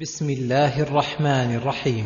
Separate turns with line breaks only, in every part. بسم الله الرحمن الرحيم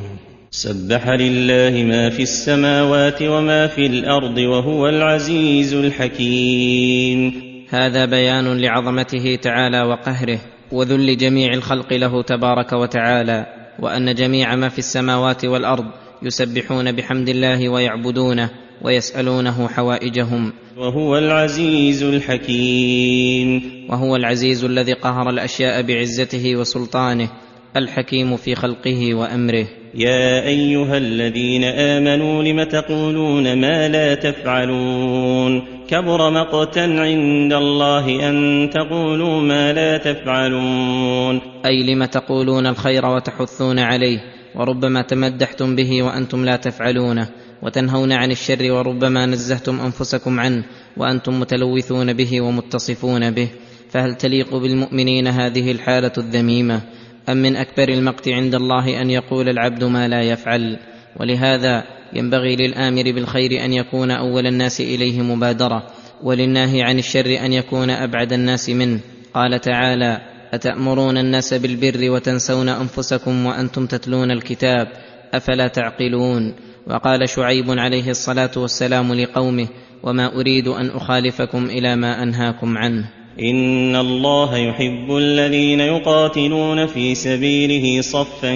سبح لله ما في السماوات وما في الارض وهو العزيز الحكيم
هذا بيان لعظمته تعالى وقهره وذل جميع الخلق له تبارك وتعالى وان جميع ما في السماوات والارض يسبحون بحمد الله ويعبدونه ويسالونه حوائجهم
وهو العزيز الحكيم
وهو العزيز الذي قهر الاشياء بعزته وسلطانه الحكيم في خلقه وامره
يا ايها الذين امنوا لم تقولون ما لا تفعلون كبر مقتا عند الله ان تقولوا ما لا تفعلون
اي لم تقولون الخير وتحثون عليه وربما تمدحتم به وانتم لا تفعلونه وتنهون عن الشر وربما نزهتم انفسكم عنه وانتم متلوثون به ومتصفون به فهل تليق بالمؤمنين هذه الحاله الذميمه ام من اكبر المقت عند الله ان يقول العبد ما لا يفعل ولهذا ينبغي للامر بالخير ان يكون اول الناس اليه مبادره وللناهي عن الشر ان يكون ابعد الناس منه قال تعالى اتامرون الناس بالبر وتنسون انفسكم وانتم تتلون الكتاب افلا تعقلون وقال شعيب عليه الصلاه والسلام لقومه وما اريد ان اخالفكم الى ما انهاكم عنه
ان الله يحب الذين يقاتلون في سبيله صفا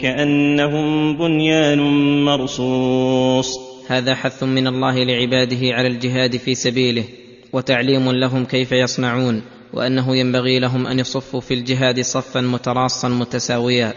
كانهم بنيان مرصوص
هذا حث من الله لعباده على الجهاد في سبيله وتعليم لهم كيف يصنعون وانه ينبغي لهم ان يصفوا في الجهاد صفا متراصا متساويا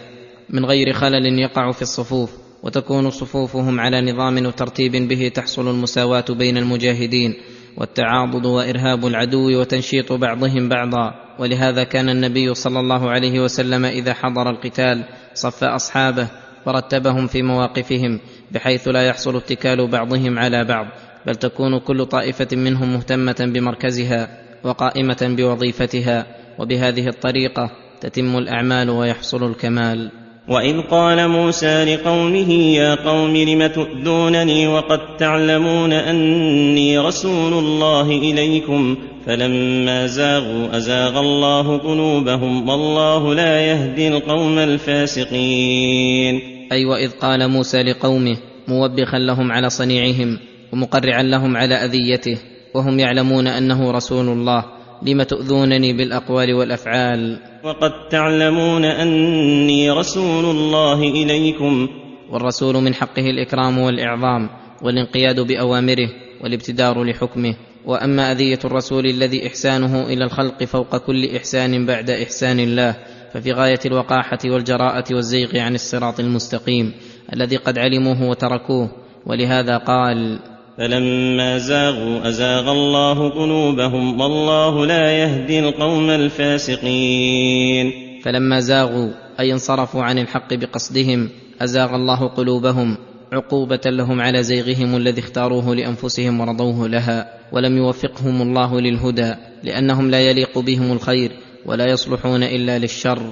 من غير خلل يقع في الصفوف وتكون صفوفهم على نظام وترتيب به تحصل المساواه بين المجاهدين والتعاضد وارهاب العدو وتنشيط بعضهم بعضا ولهذا كان النبي صلى الله عليه وسلم اذا حضر القتال صف اصحابه ورتبهم في مواقفهم بحيث لا يحصل اتكال بعضهم على بعض بل تكون كل طائفه منهم مهتمه بمركزها وقائمه بوظيفتها وبهذه الطريقه تتم الاعمال ويحصل الكمال
واذ قال موسى لقومه يا قوم لم تؤذونني وقد تعلمون اني رسول الله اليكم فلما زاغوا ازاغ الله قلوبهم والله لا يهدي القوم الفاسقين اي
أيوة واذ قال موسى لقومه موبخا لهم على صنيعهم ومقرعا لهم على اذيته وهم يعلمون انه رسول الله لم تؤذونني بالاقوال والافعال
وقد تعلمون اني رسول الله اليكم
والرسول من حقه الاكرام والاعظام والانقياد باوامره والابتدار لحكمه واما اذيه الرسول الذي احسانه الى الخلق فوق كل احسان بعد احسان الله ففي غايه الوقاحه والجراءه والزيغ عن الصراط المستقيم الذي قد علموه وتركوه ولهذا قال
فلما زاغوا أزاغ الله قلوبهم والله لا يهدي القوم الفاسقين
فلما زاغوا أي انصرفوا عن الحق بقصدهم أزاغ الله قلوبهم عقوبة لهم على زيغهم الذي اختاروه لأنفسهم ورضوه لها ولم يوفقهم الله للهدى لأنهم لا يليق بهم الخير ولا يصلحون إلا للشر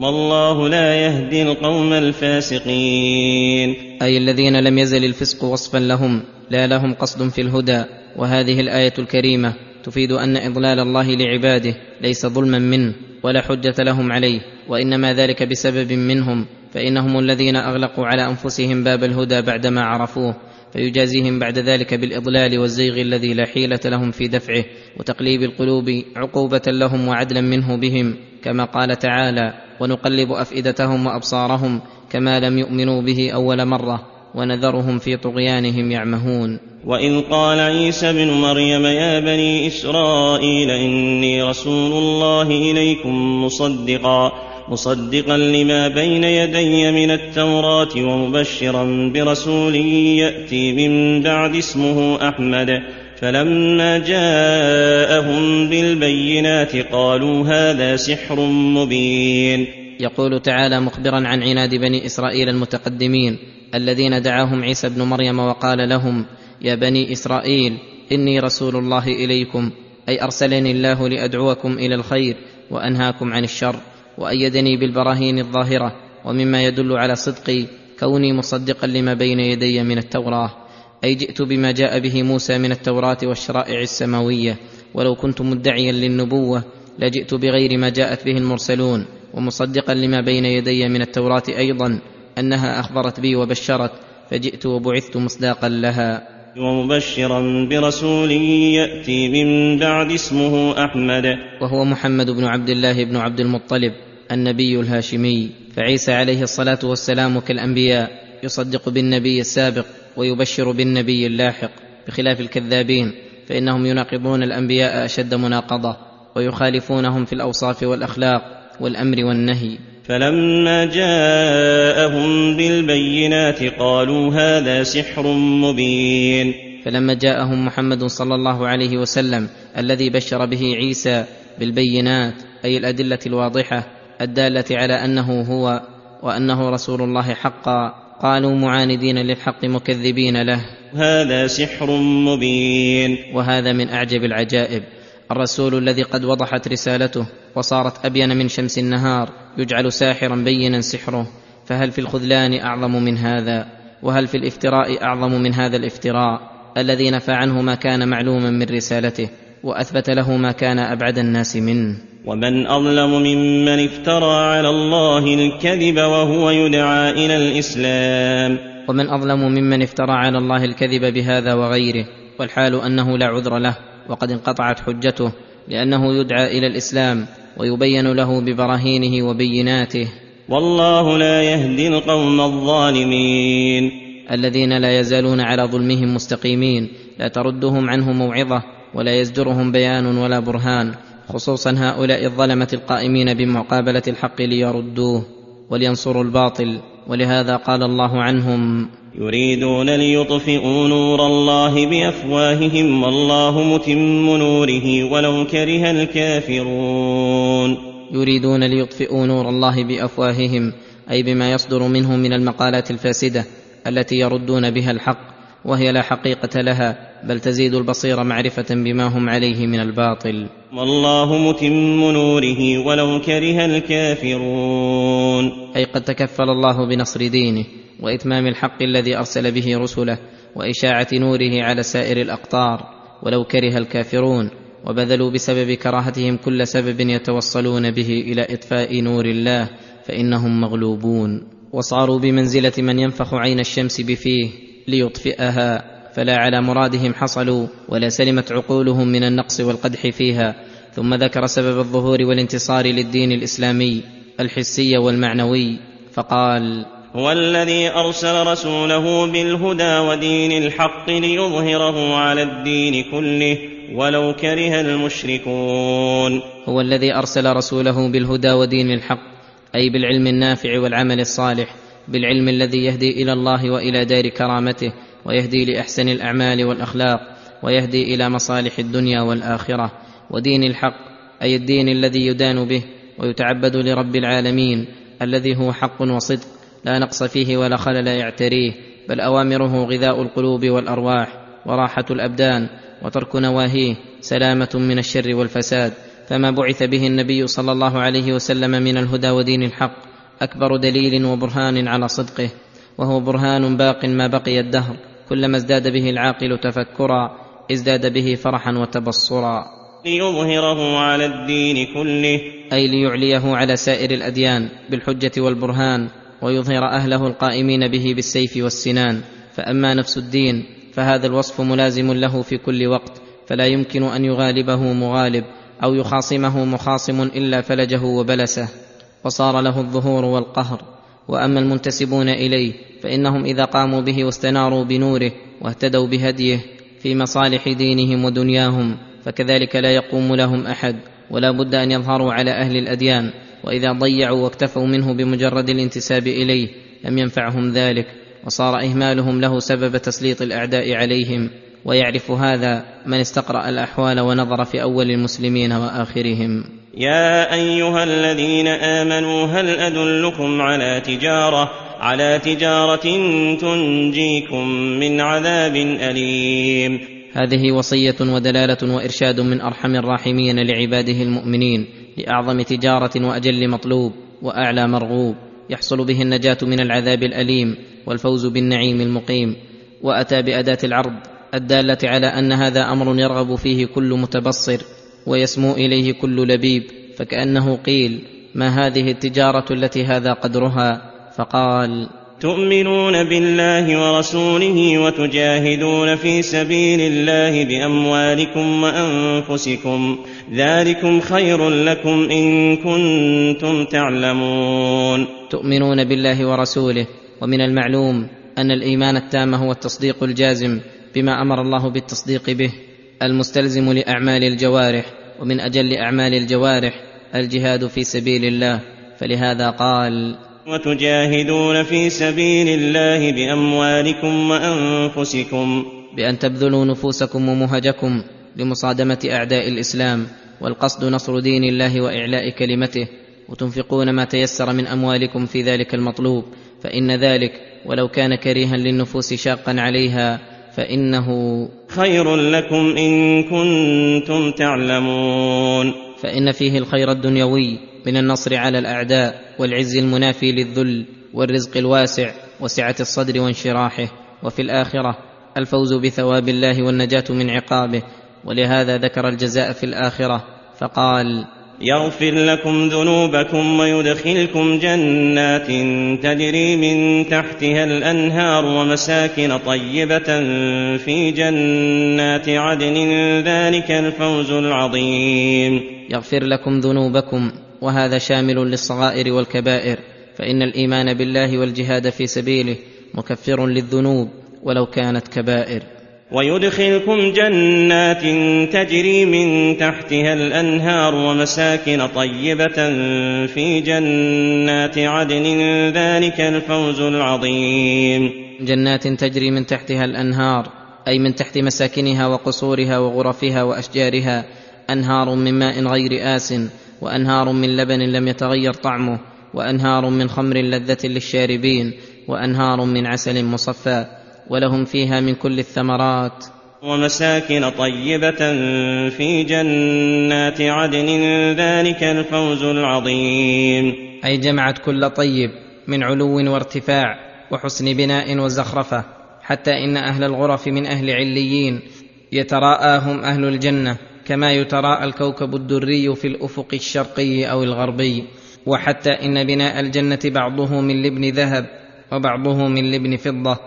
والله لا يهدي القوم الفاسقين
اي الذين لم يزل الفسق وصفا لهم لا لهم قصد في الهدى وهذه الايه الكريمه تفيد ان اضلال الله لعباده ليس ظلما منه ولا حجه لهم عليه وانما ذلك بسبب منهم فانهم الذين اغلقوا على انفسهم باب الهدى بعدما عرفوه فيجازيهم بعد ذلك بالاضلال والزيغ الذي لا حيله لهم في دفعه وتقليب القلوب عقوبه لهم وعدلا منه بهم كما قال تعالى ونقلب افئدتهم وابصارهم كما لم يؤمنوا به اول مره ونذرهم في طغيانهم يعمهون
واذ قال عيسى ابن مريم يا بني اسرائيل اني رسول الله اليكم مصدقا مصدقا لما بين يدي من التوراه ومبشرا برسول ياتي من بعد اسمه احمد فلما جاءهم بالبينات قالوا هذا سحر مبين
يقول تعالى مخبرا عن عناد بني اسرائيل المتقدمين الذين دعاهم عيسى بن مريم وقال لهم يا بني اسرائيل اني رسول الله اليكم اي ارسلني الله لادعوكم الى الخير وانهاكم عن الشر وايدني بالبراهين الظاهره ومما يدل على صدقي كوني مصدقا لما بين يدي من التوراه اي جئت بما جاء به موسى من التوراه والشرائع السماويه ولو كنت مدعيا للنبوه لجئت بغير ما جاءت به المرسلون ومصدقا لما بين يدي من التوراه ايضا انها اخبرت بي وبشرت فجئت وبعثت مصداقا لها
ومبشرا برسول ياتي من بعد اسمه احمد
وهو محمد بن عبد الله بن عبد المطلب النبي الهاشمي فعيسى عليه الصلاه والسلام كالانبياء يصدق بالنبي السابق ويبشر بالنبي اللاحق بخلاف الكذابين فانهم يناقضون الانبياء اشد مناقضه ويخالفونهم في الاوصاف والاخلاق والامر والنهي
فلما جاءهم بالبينات قالوا هذا سحر مبين
فلما جاءهم محمد صلى الله عليه وسلم الذي بشر به عيسى بالبينات اي الادله الواضحه الداله على انه هو وانه رسول الله حقا قالوا معاندين للحق مكذبين له
هذا سحر مبين
وهذا من اعجب العجائب الرسول الذي قد وضحت رسالته وصارت ابين من شمس النهار يجعل ساحرا بينا سحره فهل في الخذلان اعظم من هذا وهل في الافتراء اعظم من هذا الافتراء الذي نفى عنه ما كان معلوما من رسالته واثبت له ما كان ابعد الناس منه
ومن اظلم ممن افترى على الله الكذب وهو يدعى الى الاسلام
ومن اظلم ممن افترى على الله الكذب بهذا وغيره والحال انه لا عذر له وقد انقطعت حجته لانه يدعى الى الاسلام ويبين له ببراهينه وبيناته
والله لا يهدي القوم الظالمين
الذين لا يزالون على ظلمهم مستقيمين لا تردهم عنه موعظه ولا يزجرهم بيان ولا برهان خصوصا هؤلاء الظلمه القائمين بمقابله الحق ليردوه ولينصروا الباطل ولهذا قال الله عنهم
يريدون ليطفئوا نور الله بافواههم والله متم نوره ولو كره الكافرون
يريدون ليطفئوا نور الله بافواههم اي بما يصدر منهم من المقالات الفاسده التي يردون بها الحق وهي لا حقيقه لها بل تزيد البصير معرفه بما هم عليه من الباطل
والله متم نوره ولو كره الكافرون
اي قد تكفل الله بنصر دينه واتمام الحق الذي ارسل به رسله واشاعه نوره على سائر الاقطار ولو كره الكافرون وبذلوا بسبب كراهتهم كل سبب يتوصلون به الى اطفاء نور الله فانهم مغلوبون وصاروا بمنزله من ينفخ عين الشمس بفيه ليطفئها فلا على مرادهم حصلوا ولا سلمت عقولهم من النقص والقدح فيها ثم ذكر سبب الظهور والانتصار للدين الاسلامي الحسي والمعنوي فقال
هو الذي ارسل رسوله بالهدى ودين الحق ليظهره على الدين كله ولو كره المشركون
هو الذي ارسل رسوله بالهدى ودين الحق اي بالعلم النافع والعمل الصالح بالعلم الذي يهدي الى الله والى دار كرامته ويهدي لاحسن الاعمال والاخلاق ويهدي الى مصالح الدنيا والاخره ودين الحق اي الدين الذي يدان به ويتعبد لرب العالمين الذي هو حق وصدق لا نقص فيه ولا خلل يعتريه بل اوامره غذاء القلوب والارواح وراحه الابدان وترك نواهيه سلامه من الشر والفساد فما بعث به النبي صلى الله عليه وسلم من الهدى ودين الحق اكبر دليل وبرهان على صدقه وهو برهان باق ما بقي الدهر كلما ازداد به العاقل تفكرا ازداد به فرحا وتبصرا
ليظهره على الدين كله
اي ليعليه على سائر الاديان بالحجه والبرهان ويظهر اهله القائمين به بالسيف والسنان فاما نفس الدين فهذا الوصف ملازم له في كل وقت فلا يمكن ان يغالبه مغالب او يخاصمه مخاصم الا فلجه وبلسه وصار له الظهور والقهر واما المنتسبون اليه فانهم اذا قاموا به واستناروا بنوره واهتدوا بهديه في مصالح دينهم ودنياهم فكذلك لا يقوم لهم احد ولا بد ان يظهروا على اهل الاديان واذا ضيعوا واكتفوا منه بمجرد الانتساب اليه لم ينفعهم ذلك وصار اهمالهم له سبب تسليط الاعداء عليهم ويعرف هذا من استقرا الاحوال ونظر في اول المسلمين واخرهم
يا ايها الذين امنوا هل ادلكم على تجاره على تجاره تنجيكم من عذاب اليم
هذه وصيه ودلاله وارشاد من ارحم الراحمين لعباده المؤمنين لاعظم تجاره واجل مطلوب واعلى مرغوب يحصل به النجاه من العذاب الاليم والفوز بالنعيم المقيم واتى باداه العرض الداله على ان هذا امر يرغب فيه كل متبصر ويسمو اليه كل لبيب فكانه قيل ما هذه التجاره التي هذا قدرها فقال
تؤمنون بالله ورسوله وتجاهدون في سبيل الله باموالكم وانفسكم ذلكم خير لكم ان كنتم تعلمون
تؤمنون بالله ورسوله ومن المعلوم ان الايمان التام هو التصديق الجازم بما امر الله بالتصديق به المستلزم لاعمال الجوارح ومن اجل اعمال الجوارح الجهاد في سبيل الله فلهذا قال
وتجاهدون في سبيل الله باموالكم وانفسكم
بان تبذلوا نفوسكم ومهجكم لمصادمه اعداء الاسلام والقصد نصر دين الله واعلاء كلمته وتنفقون ما تيسر من اموالكم في ذلك المطلوب فان ذلك ولو كان كريها للنفوس شاقا عليها فانه
خير لكم ان كنتم تعلمون
فان فيه الخير الدنيوي من النصر على الاعداء والعز المنافي للذل والرزق الواسع وسعه الصدر وانشراحه وفي الاخره الفوز بثواب الله والنجاه من عقابه ولهذا ذكر الجزاء في الاخره فقال
يغفر لكم ذنوبكم ويدخلكم جنات تجري من تحتها الانهار ومساكن طيبه في جنات عدن ذلك الفوز العظيم
يغفر لكم ذنوبكم وهذا شامل للصغائر والكبائر فان الايمان بالله والجهاد في سبيله مكفر للذنوب ولو كانت كبائر
ويدخلكم جنات تجري من تحتها الانهار ومساكن طيبه في جنات عدن ذلك الفوز العظيم
جنات تجري من تحتها الانهار اي من تحت مساكنها وقصورها وغرفها واشجارها انهار من ماء غير اس وانهار من لبن لم يتغير طعمه وانهار من خمر لذه للشاربين وانهار من عسل مصفى ولهم فيها من كل الثمرات
ومساكن طيبة في جنات عدن ذلك الفوز العظيم.
أي جمعت كل طيب من علو وارتفاع وحسن بناء وزخرفة حتى إن أهل الغرف من أهل عليين يتراءاهم أهل الجنة كما يتراءى الكوكب الدري في الأفق الشرقي أو الغربي وحتى إن بناء الجنة بعضه من لبن ذهب وبعضه من لبن فضة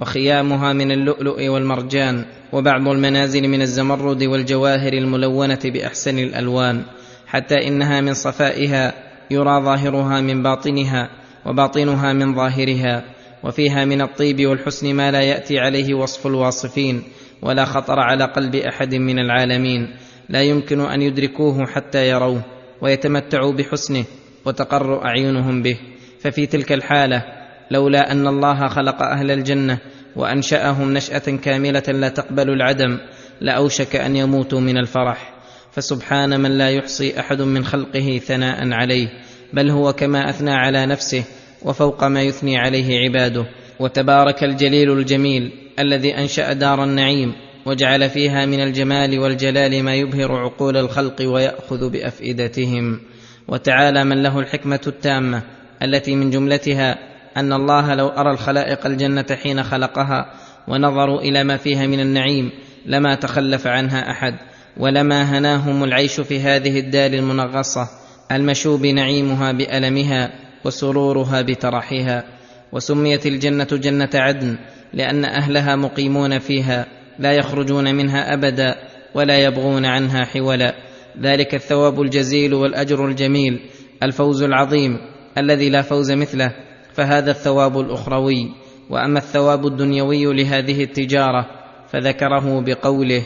وخيامها من اللؤلؤ والمرجان وبعض المنازل من الزمرد والجواهر الملونه باحسن الالوان حتى انها من صفائها يرى ظاهرها من باطنها وباطنها من ظاهرها وفيها من الطيب والحسن ما لا ياتي عليه وصف الواصفين ولا خطر على قلب احد من العالمين لا يمكن ان يدركوه حتى يروه ويتمتعوا بحسنه وتقر اعينهم به ففي تلك الحاله لولا ان الله خلق اهل الجنه وانشاهم نشاه كامله لا تقبل العدم لاوشك ان يموتوا من الفرح فسبحان من لا يحصي احد من خلقه ثناء عليه بل هو كما اثنى على نفسه وفوق ما يثني عليه عباده وتبارك الجليل الجميل الذي انشا دار النعيم وجعل فيها من الجمال والجلال ما يبهر عقول الخلق وياخذ بافئدتهم وتعالى من له الحكمه التامه التي من جملتها ان الله لو ارى الخلائق الجنه حين خلقها ونظروا الى ما فيها من النعيم لما تخلف عنها احد ولما هناهم العيش في هذه الدار المنغصه المشوب نعيمها بالمها وسرورها بترحها وسميت الجنه جنه عدن لان اهلها مقيمون فيها لا يخرجون منها ابدا ولا يبغون عنها حولا ذلك الثواب الجزيل والاجر الجميل الفوز العظيم الذي لا فوز مثله فهذا الثواب الاخروي واما الثواب الدنيوي لهذه التجاره فذكره بقوله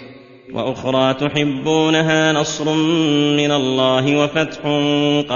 واخرى تحبونها نصر من الله وفتح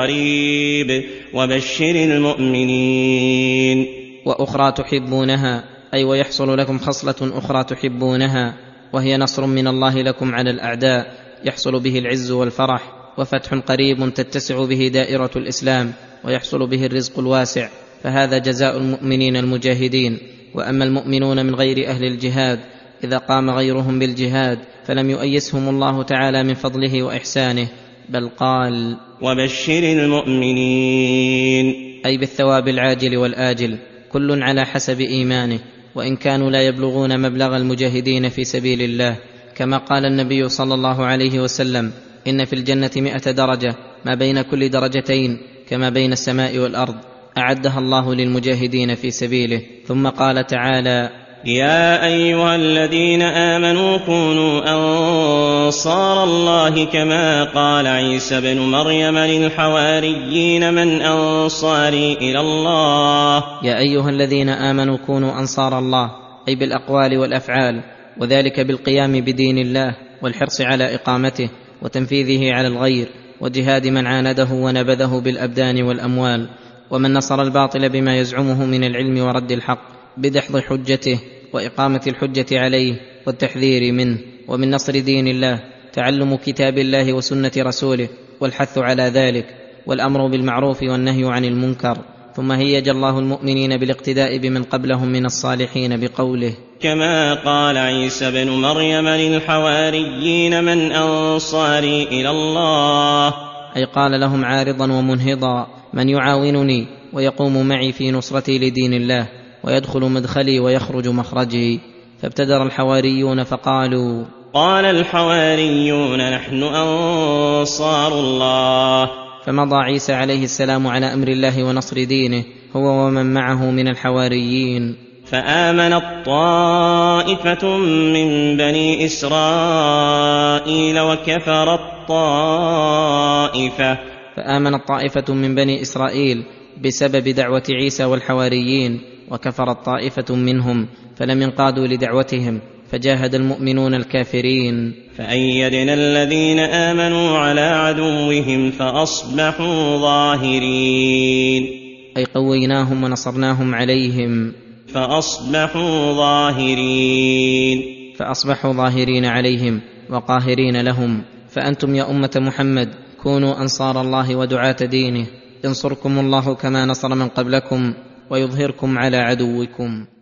قريب وبشر المؤمنين
واخرى تحبونها اي ويحصل لكم خصله اخرى تحبونها وهي نصر من الله لكم على الاعداء يحصل به العز والفرح وفتح قريب تتسع به دائره الاسلام ويحصل به الرزق الواسع فهذا جزاء المؤمنين المجاهدين واما المؤمنون من غير اهل الجهاد اذا قام غيرهم بالجهاد فلم يؤيسهم الله تعالى من فضله واحسانه بل قال
وبشر المؤمنين
اي بالثواب العاجل والاجل كل على حسب ايمانه وان كانوا لا يبلغون مبلغ المجاهدين في سبيل الله كما قال النبي صلى الله عليه وسلم ان في الجنه مائه درجه ما بين كل درجتين كما بين السماء والارض اعدها الله للمجاهدين في سبيله ثم قال تعالى
يا ايها الذين امنوا كونوا انصار الله كما قال عيسى ابن مريم للحواريين من انصاري الى الله
يا ايها الذين امنوا كونوا انصار الله اي بالاقوال والافعال وذلك بالقيام بدين الله والحرص على اقامته وتنفيذه على الغير وجهاد من عانده ونبذه بالابدان والاموال ومن نصر الباطل بما يزعمه من العلم ورد الحق بدحض حجته واقامه الحجه عليه والتحذير منه ومن نصر دين الله تعلم كتاب الله وسنه رسوله والحث على ذلك والامر بالمعروف والنهي عن المنكر ثم هيج الله المؤمنين بالاقتداء بمن قبلهم من الصالحين بقوله
كما قال عيسى بن مريم للحواريين من انصاري الى الله
اي قال لهم عارضا ومنهضا من يعاونني ويقوم معي في نصرتي لدين الله ويدخل مدخلي ويخرج مخرجي فابتدر الحواريون فقالوا
قال الحواريون نحن انصار الله
فمضى عيسى عليه السلام على امر الله ونصر دينه هو ومن معه من الحواريين
فامنت طائفه من بني اسرائيل وكفرت طائفه
فامنت طائفه من بني اسرائيل بسبب دعوه عيسى والحواريين وكفرت طائفه منهم فلم ينقادوا لدعوتهم فجاهد المؤمنون الكافرين
فأيدنا الذين آمنوا على عدوهم فأصبحوا ظاهرين
أي قويناهم ونصرناهم عليهم
فأصبحوا ظاهرين
فأصبحوا ظاهرين عليهم وقاهرين لهم فأنتم يا أمة محمد كونوا انصار الله ودعاه دينه ينصركم الله كما نصر من قبلكم ويظهركم على عدوكم